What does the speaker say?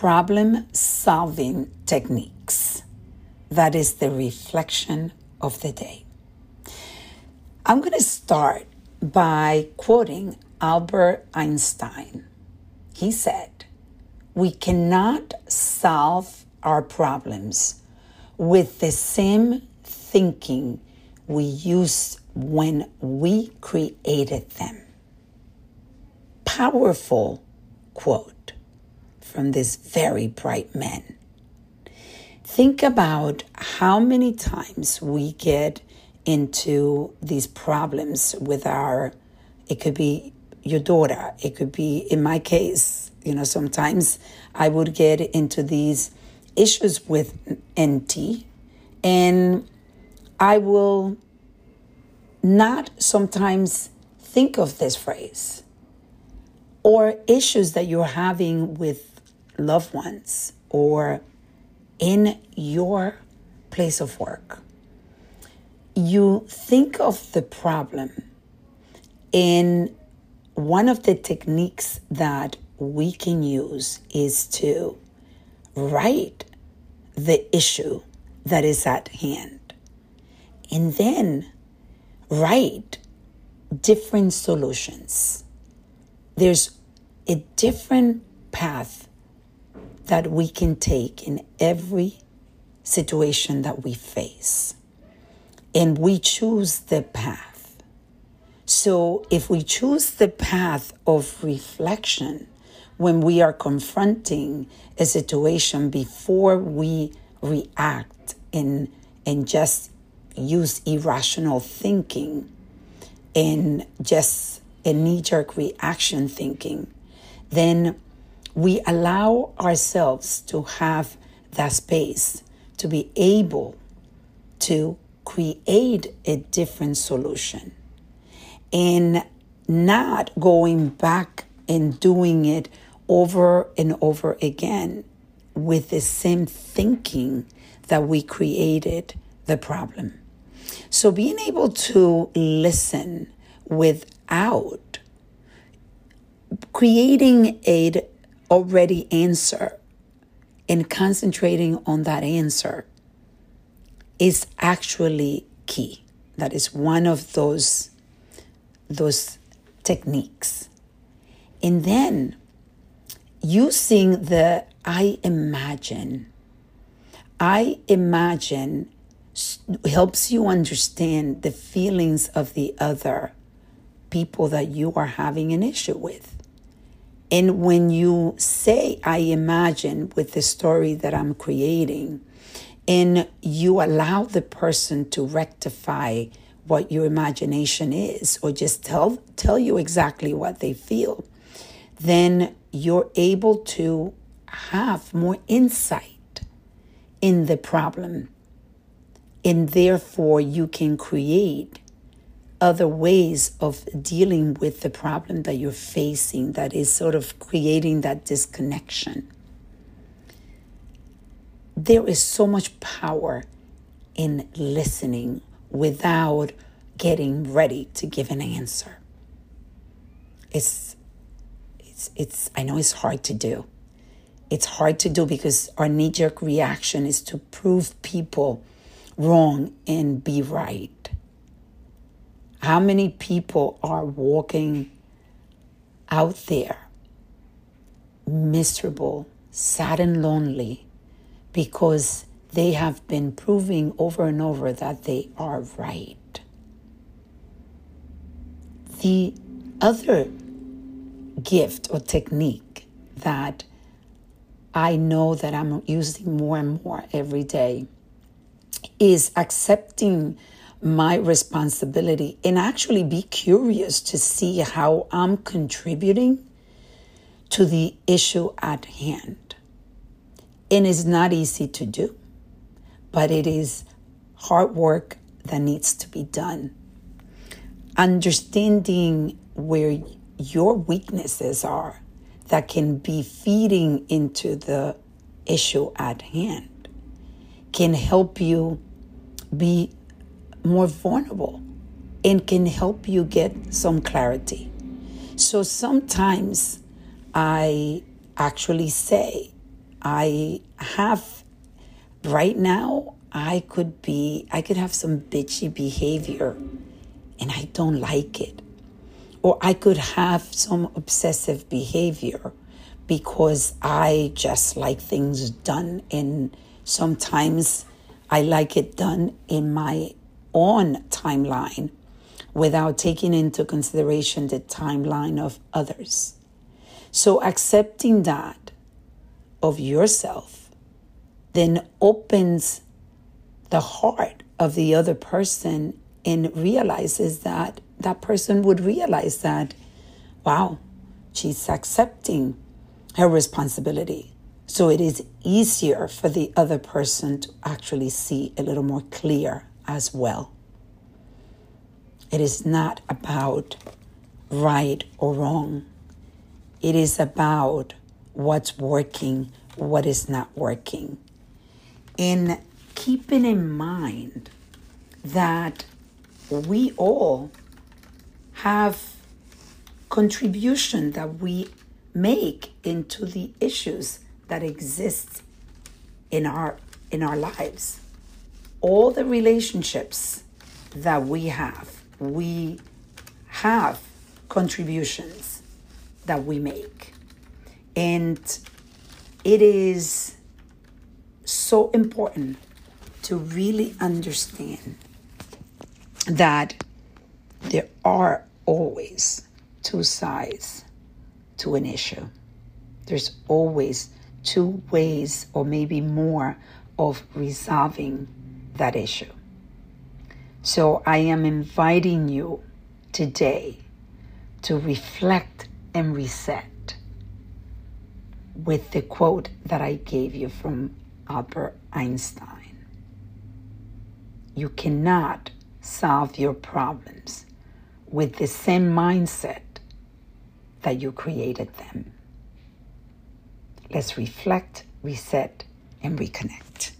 problem solving techniques. That is the reflection of the day. I'm going to start by quoting Albert Einstein. He said, We cannot solve our problems with the same thinking we used when we created them. Powerful quote from this very bright man. Think about how many times we get into these problems with our, it could be your daughter, it could be, in my case, you know, sometimes I would get into these issues with NT and I will not sometimes think of this phrase or issues that you're having with loved ones or in your place of work. You think of the problem in one of the techniques that we can use is to write the issue that is at hand and then write different solutions. There's a different path that we can take in every situation that we face. And we choose the path. So if we choose the path of reflection when we are confronting a situation before we react and, and just use irrational thinking and just a knee jerk reaction thinking, then we allow ourselves to have that space to be able to create a different solution and not going back and doing it over and over again with the same thinking that we created the problem. So being able to listen without creating a already answer and concentrating on that answer is actually key. That is one of those those techniques. And then using the I imagine. I imagine helps you understand the feelings of the other people that you are having an issue with. And when you say, I imagine with the story that I'm creating, and you allow the person to rectify what your imagination is, or just tell, tell you exactly what they feel, then you're able to have more insight in the problem. And therefore, you can create other ways of dealing with the problem that you're facing that is sort of creating that disconnection. There is so much power in listening without getting ready to give an answer. It's it's it's I know it's hard to do. It's hard to do because our knee-jerk reaction is to prove people wrong and be right. How many people are walking out there miserable, sad, and lonely because they have been proving over and over that they are right? The other gift or technique that I know that I'm using more and more every day is accepting my responsibility and actually be curious to see how I'm contributing to the issue at hand. And it's not easy to do, but it is hard work that needs to be done. Understanding where your weaknesses are that can be feeding into the issue at hand can help you be more vulnerable and can help you get some clarity. So sometimes I actually say, I have right now, I could be, I could have some bitchy behavior and I don't like it. Or I could have some obsessive behavior because I just like things done and sometimes I like it done in my own timeline without taking into consideration the timeline of others. So accepting that of yourself then opens the heart of the other person and realizes that that person would realize that, wow, she's accepting her responsibility. So it is easier for the other person to actually see a little more clear well. It is not about right or wrong. It is about what's working, what is not working. In keeping in mind that we all have contribution that we make into the issues that exist in our in our lives all the relationships that we have we have contributions that we make and it is so important to really understand that there are always two sides to an issue. There's always two ways or maybe more of resolving that issue. So I am inviting you today to reflect and reset with the quote that I gave you from Albert Einstein. You cannot solve your problems with the same mindset that you created them. Let's reflect, reset, and reconnect.